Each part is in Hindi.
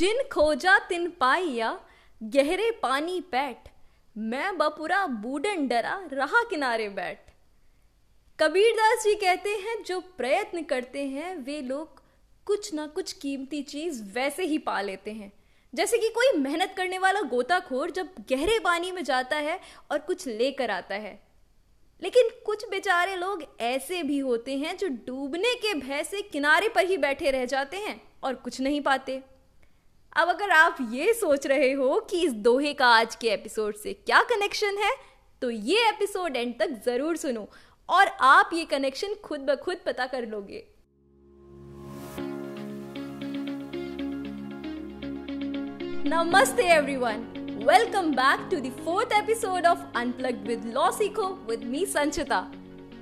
जिन खोजा तिन पाइया, गहरे पानी पैठ मैं बपुरा बूढ़न डरा, रहा किनारे बैठ। कबीरदास जी कहते हैं, जो प्रयत्न करते हैं, वे लोग कुछ ना कुछ कीमती चीज़ वैसे ही पा लेते हैं। जैसे कि कोई मेहनत करने वाला गोताखोर जब गहरे पानी में जाता है और कुछ लेकर आता है। लेकिन कुछ बेचारे लोग ऐसे भी होते हैं, जो डूबने के भय से किनारे पर ही बैठे रह जाते हैं और कुछ नहीं पाते। अब अगर आप ये सोच रहे हो कि इस दोहे का आज के एपिसोड से क्या कनेक्शन है तो ये एपिसोड एंड तक ज़रूर सुनो और आप ये कनेक्शन खुद ब खुद पता कर लोगे। नमस्ते everyone welcome back to the fourth episode of unplugged with law सीखो विद मी संचिता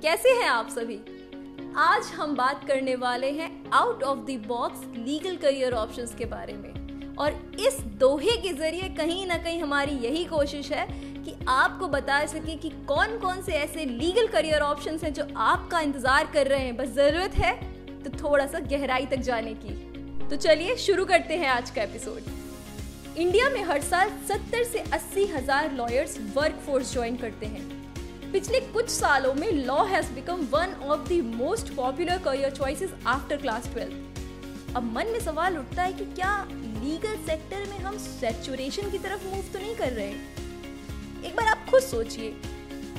कैसे हैं आप सभी? आज हम बात करने वाले हैं out of the box legal career options के बारे में। और इस दोहे के ज़रिए कहीं ना कहीं हमारी यही कोशिश है कि आपको बता सके कि कौन कौन से ऐसे लीगल करियर ऑप्शन हैं जो आपका इंतज़ार कर रहे हैं। बस ज़रूरत है तो थोड़ा सा गहराई तक जाने की। तो चलिए शुरू करते हैं आज का एपिसोड इंडिया में हर साल 70 से अस्सी हज़ार लॉयर्स वर्क फोर्स ज्वाइन करते हैं। पिछले कुछ सालों में law has become one of the most popular career choices after class twelfth अब मन में सवाल उठता है कि क्या लीगल सेक्टर में हम सेचुरेशन की तरफ़ मूव तो नहीं कर रहे एक बार आप खुद सोचिए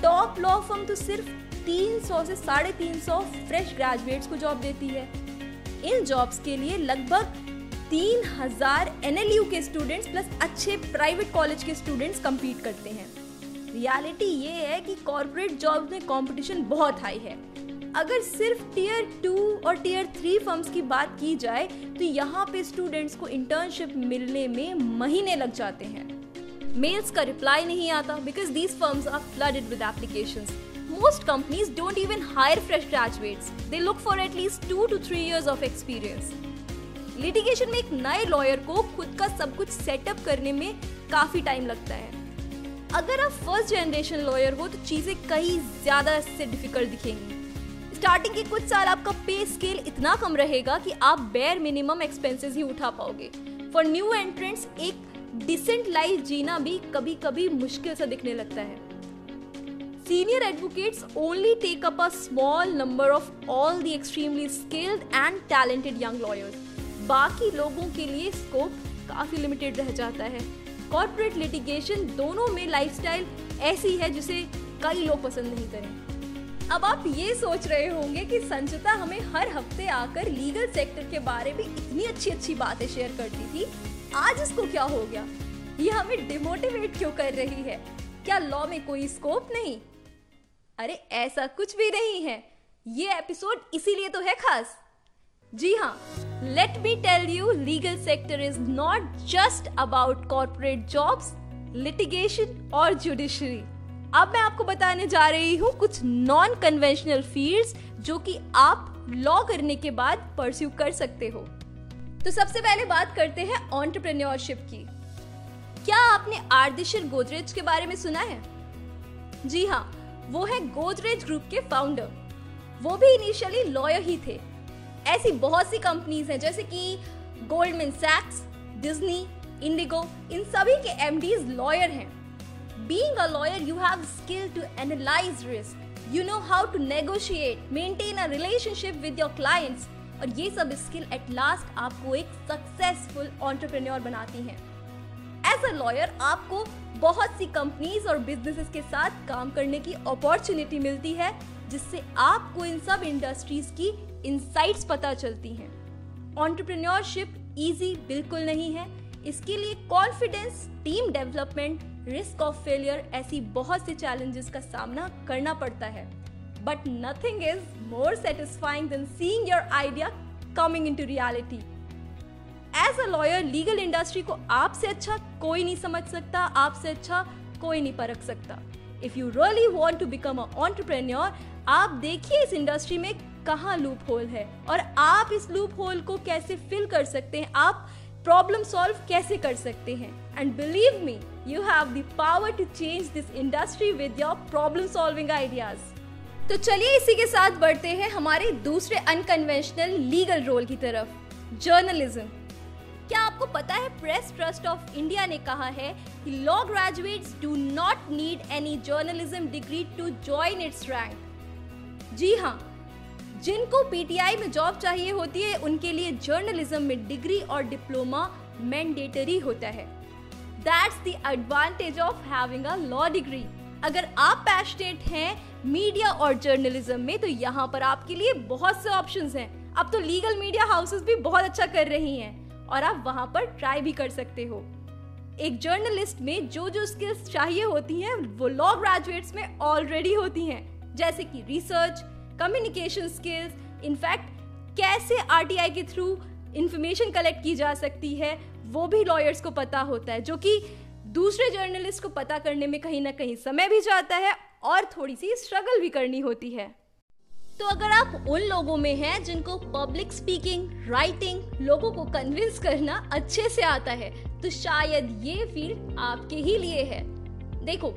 टॉप लॉ फर्म तो सिर्फ़ 300 से साढ़े तीन सौ फ्रेश ग्रेजुएट्स को जॉब देती है। इन जॉब्स के लिए लगभग तीन हज़ार एनएलयू के स्टूडेंट्स प्लस अच्छे प्राइवेट कॉलेज के स्टूडेंट्स compete करते हैं। रियलिटी ये है कि कॉरपोरेट जॉब्स में कंपटीशन बहुत हाई है। अगर सिर्फ़ टीयर टू और टीयर थ्री फर्म्स की बात की जाए तो यहाँ पे स्टूडेंट्स को इंटर्नशिप मिलने में महीने लग जाते हैं। मेल्स का रिप्लाई नहीं आता because these firms are flooded with application most companies don't even hire fresh graduates they look for at least two two three years of experience litigation में एक नए लॉयर को खुद का सब कुछ सेटअप करने में काफ़ी टाइम लगता है। अगर आप फ़र्स्ट जनरेशन लॉयर हो तो चीज़ें कई ज़्यादा इससे डिफ़िकल्ट दिखेंगी। स्टार्टिंग के कुछ साल आपका पे स्केल इतना कम रहेगा कि आप बेयर मिनिमम एक्सपेंसेस ही उठा पाओगे। फॉर न्यू एंट्रेंट्स एक डिसेंट लाइफ जीना भी कभी कभी मुश्किल सा दिखने लगता है। Senior advocates only take up a small number of all the extremely skilled and talented young lawyers बाकी लोगों के लिए स्कोप काफ़ी लिमिटेड रह जाता है। कॉर्पोरेट लिटिगेशन दोनों में लाइफस्टाइल ऐसी है जिसे कई लोग पसंद नहीं करें। अब आप ये सोच रहे होंगे कि संचिता हमें हर हफ़्ते आकर लीगल सेक्टर के बारे में इतनी अच्छी अच्छी बातें शेयर करती थी। आज इसको क्या हो गया? ये हमें डिमोटिवेट क्यों कर रही है? क्या लॉ में कोई स्कोप नहीं? अरे, ऐसा कुछ भी नहीं है। ये एपिसोड इसीलिए तो है खास। जी हाँ let me tell you legal sector is not just about corporate jobs litigation और जुडिशरी अब मैं आपको बताने जा रही हूँ कुछ नॉन कन्वेंशनल फील्ड्स जो कि आप लॉ करने के बाद परस्यू कर सकते हो। तो सबसे पहले बात करते हैं ऑन्टरप्रेन्योरशिप की। क्या आपने आर्दिशर गोदरेज के बारे में सुना है? जी हाँ वो है गोदरेज ग्रुप के फाउंडर वो भी इनिशियली लॉयर ही थे। ऐसी बहुत सी कंपनीज़ हैं, जैसे कि गोल्डमैन सैक्स डिज्नी इंडिगो इन सभी के एमडीज लॉयर हैं। Being a lawyer, you have skill to analyze risk. You know how to negotiate, maintain a relationship with your clients. और ये सब स्किल एट लास्ट आपको एक सक्सेसफुल ऑन्टरप्रेन्योर बनाती हैं एज अ लॉयर आपको बहुत सी कंपनीज़ और बिजनेसेस के साथ काम करने की अपॉर्चुनिटी मिलती है जिससे आपको इन सब इंडस्ट्रीज़ की इनसाइट्स पता चलती हैं ऑन्टरप्रेन्योरशिप इजी बिल्कुल नहीं है इसके लिए confidence team development risk of failure ऐसी बहुत सी चैलेंजेस का सामना करना पड़ता है। But nothing is more satisfying than seeing your idea coming into reality as a lawyer legal industry को आपसे अच्छा कोई नहीं समझ सकता, आपसे अच्छा कोई नहीं परख सकता। If you really want to become a entrepreneur आप देखिए इस इंडस्ट्री में कहाँ लूप होल है और आप इस लूप होल को कैसे फिल कर सकते हैं, आप प्रॉब्लम सॉल्व कैसे कर सकते हैं। And believe me you have the power to change this industry with your problem solving ideas तो चलिए इसी के साथ बढ़ते हैं हमारे दूसरे अनकन्वेंशनल लीगल रोल की तरफ़ जर्नलिज्म क्या आपको पता है प्रेस ट्रस्ट ऑफ़ इंडिया ने कहा है कि law graduates do not need any journalism degree to join its rank जी हाँ जिनको पीटीआई में जॉब चाहिए होती है, उनके लिए जर्नलिज्म में डिग्री और डिप्लोमा मैंडेटरी होता है। That's the advantage of having a law degree अगर आप पैशनेट हैं मीडिया और जर्नलिज्म में तो यहाँ पर आपके लिए बहुत से ऑप्शंस हैं। अब तो लीगल मीडिया हाउसेस भी बहुत अच्छा कर रही हैं और आप वहाँ पर ट्राई भी कर सकते हो। एक जर्नलिस्ट में जो जो स्किल्स चाहिए होती हैं, वो लॉ ग्रेजुएट्स में ऑलरेडी होती हैं। जैसे कि research communication skills in fact कैसे आरटीआई के थ्रू इंफॉर्मेशन कलेक्ट की जा सकती है वो भी लॉयर्स को पता होता है, जो कि दूसरे जर्नलिस्ट को पता करने में कहीं ना कहीं समय भी जाता है और थोड़ी सी स्ट्रगल भी करनी होती है। तो अगर आप उन लोगों में हैं जिनको पब्लिक स्पीकिंग राइटिंग लोगों को कन्विंस करना अच्छे से आता है तो शायद ये फ़ील्ड आपके ही लिए है। देखो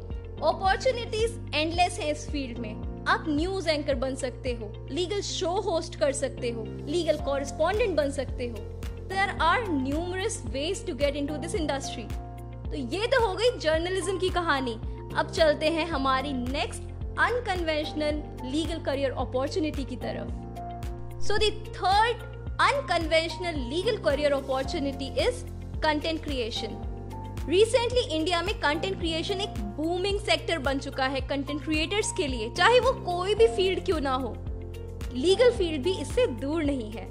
अपॉर्चुनिटीज़ एंडलेस है इस फ़ील्ड में। आप न्यूज़ एंकर बन सकते हो लीगल शो होस्ट कर सकते हो लीगल कॉरेस्पॉन्डेंट बन सकते हो। There are numerous ways to get into this industry तो ये तो हो गई जर्नलिज्म की कहानी। अब चलते हैं हमारी next unconventional legal career opportunity की तरफ़। So the third unconventional legal career opportunity is content creation recently India में कंटेंट क्रिएशन एक बूमिंग सेक्टर बन चुका है कंटेंट क्रिएटर्स के लिए। चाहे वो कोई भी फ़ील्ड क्यों ना हो। लीगल फ़ील्ड भी इससे दूर नहीं है।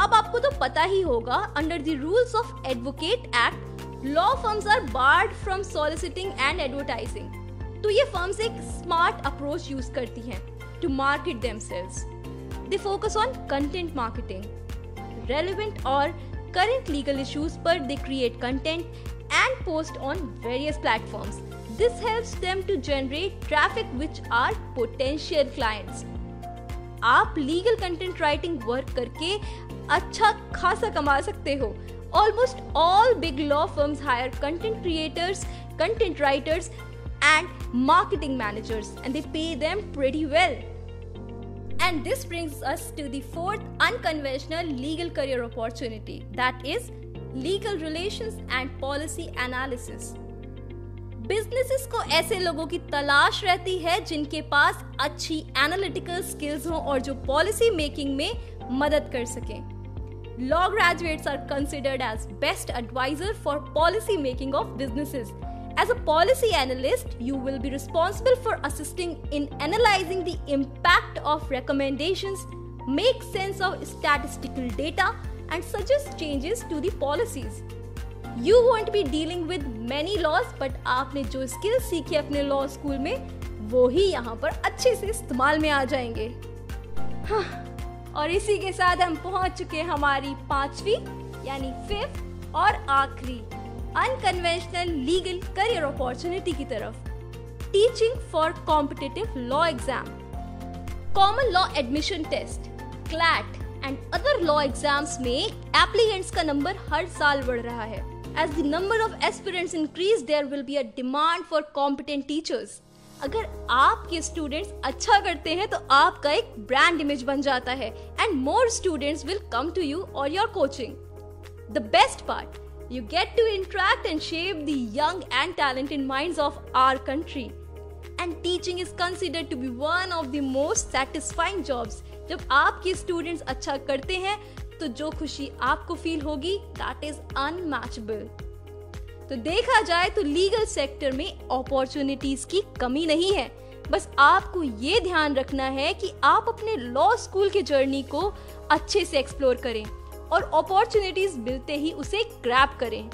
अब आपको तो पता ही होगा under the rules of advocate act law firms are barred from soliciting and advertising तो ये फर्म्स एक स्मार्ट अप्रोच यूज़ करती हैं to market themselves they focus on content marketing relevant और करंट लीगल इश्यूज़ पर they create content and post on various platforms this helps them to generate traffic which are potential clients आप लीगल कंटेंट राइटिंग वर्क करके अच्छा खासा कमा सकते हो। Almost all big law firms hire content creators content writers and marketing managers and they pay them pretty well and this brings us to the fourth unconventional legal career opportunity that is legal relations and policy analysis businesses को ऐसे लोगों की तलाश रहती है जिनके पास अच्छी एनालिटिकल स्किल्स हों और जो पॉलिसी मेकिंग में मदद कर सकें। Law graduates are considered as best adviser for policy making of businesses as a policy analyst you will be responsible for assisting in analysing the impact of recommendation make sense of statistical data and suggest changes to policies You won't be dealing with many laws, but आपने जो skills सीखे अपने लॉ स्कूल में वो ही यहाँ पर अच्छे से इस्तेमाल में आ जाएँगे। हाँ, और इसी के साथ हम पहुँच चुके हमारी पांचवी यानी फिफ्थ और आखिरी अनकन्वेंशनल लीगल करियर अपॉर्चुनिटी की तरफ़। Teaching for competitive law exam common law admission test CLAT and other law exams में एप्लीकेंट्स का नंबर हर साल बढ़ रहा है। As the number of aspirants increase there will be a demand for competent teachers अगर आपके स्टूडेंट्स अच्छा करते हैं तो आपका एक ब्रांड इमेज बन जाता है and more students will come to you और your coaching the best part You get to interact and shape the young and talented minds of our country. And teaching is considered to be one of the most satisfying jobs. जब आपके स्टूडेंट्स अच्छा करते हैं तो जो खुशी आपको फील होगी दैट इज़ अनमैचेबल तो देखा जाए तो लीगल सेक्टर में अपॉर्चुनिटीज़ की कमी नहीं है। बस आपको ये ध्यान रखना है कि आप अपने लॉ स्कूल के जर्नी को अच्छे से एक्सप्लोर करें और अपॉर्चुनिटीज़ मिलते ही उसे ग्रैप करें।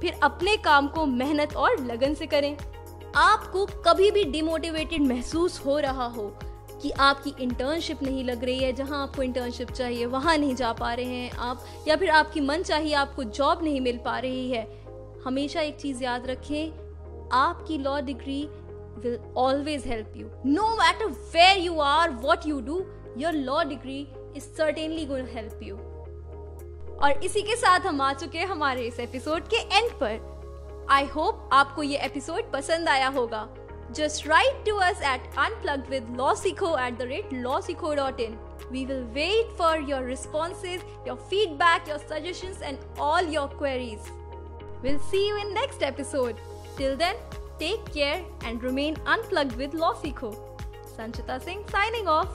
फिर अपने काम को मेहनत और लगन से करें। आपको कभी भी डिमोटिवेटेड महसूस हो रहा हो कि आपकी इंटर्नशिप नहीं लग रही है, जहाँ आपको इंटर्नशिप चाहिए, वहाँ नहीं जा पा रहे हैं आप, या फिर आपकी मन चाहिए आपको जॉब नहीं मिल पा रही है। हमेशा एक चीज़ याद रखें, आपकी law degree will always help you no matter where you are what you do your law degree is certainly going help you और इसी के साथ हम आ चुके हैं हमारे इस एपिसोड के एंड पर। आई होप आपको ये एपिसोड पसंद आया होगा। Just write to us at unpluggedwithlawsico at the rate lawsico.in. We will wait for your responses, your feedback, your suggestions, and all your queries. We'll see you in next episode. Till then, take care and remain unplugged with Lawsico. Sanchita Singh signing off.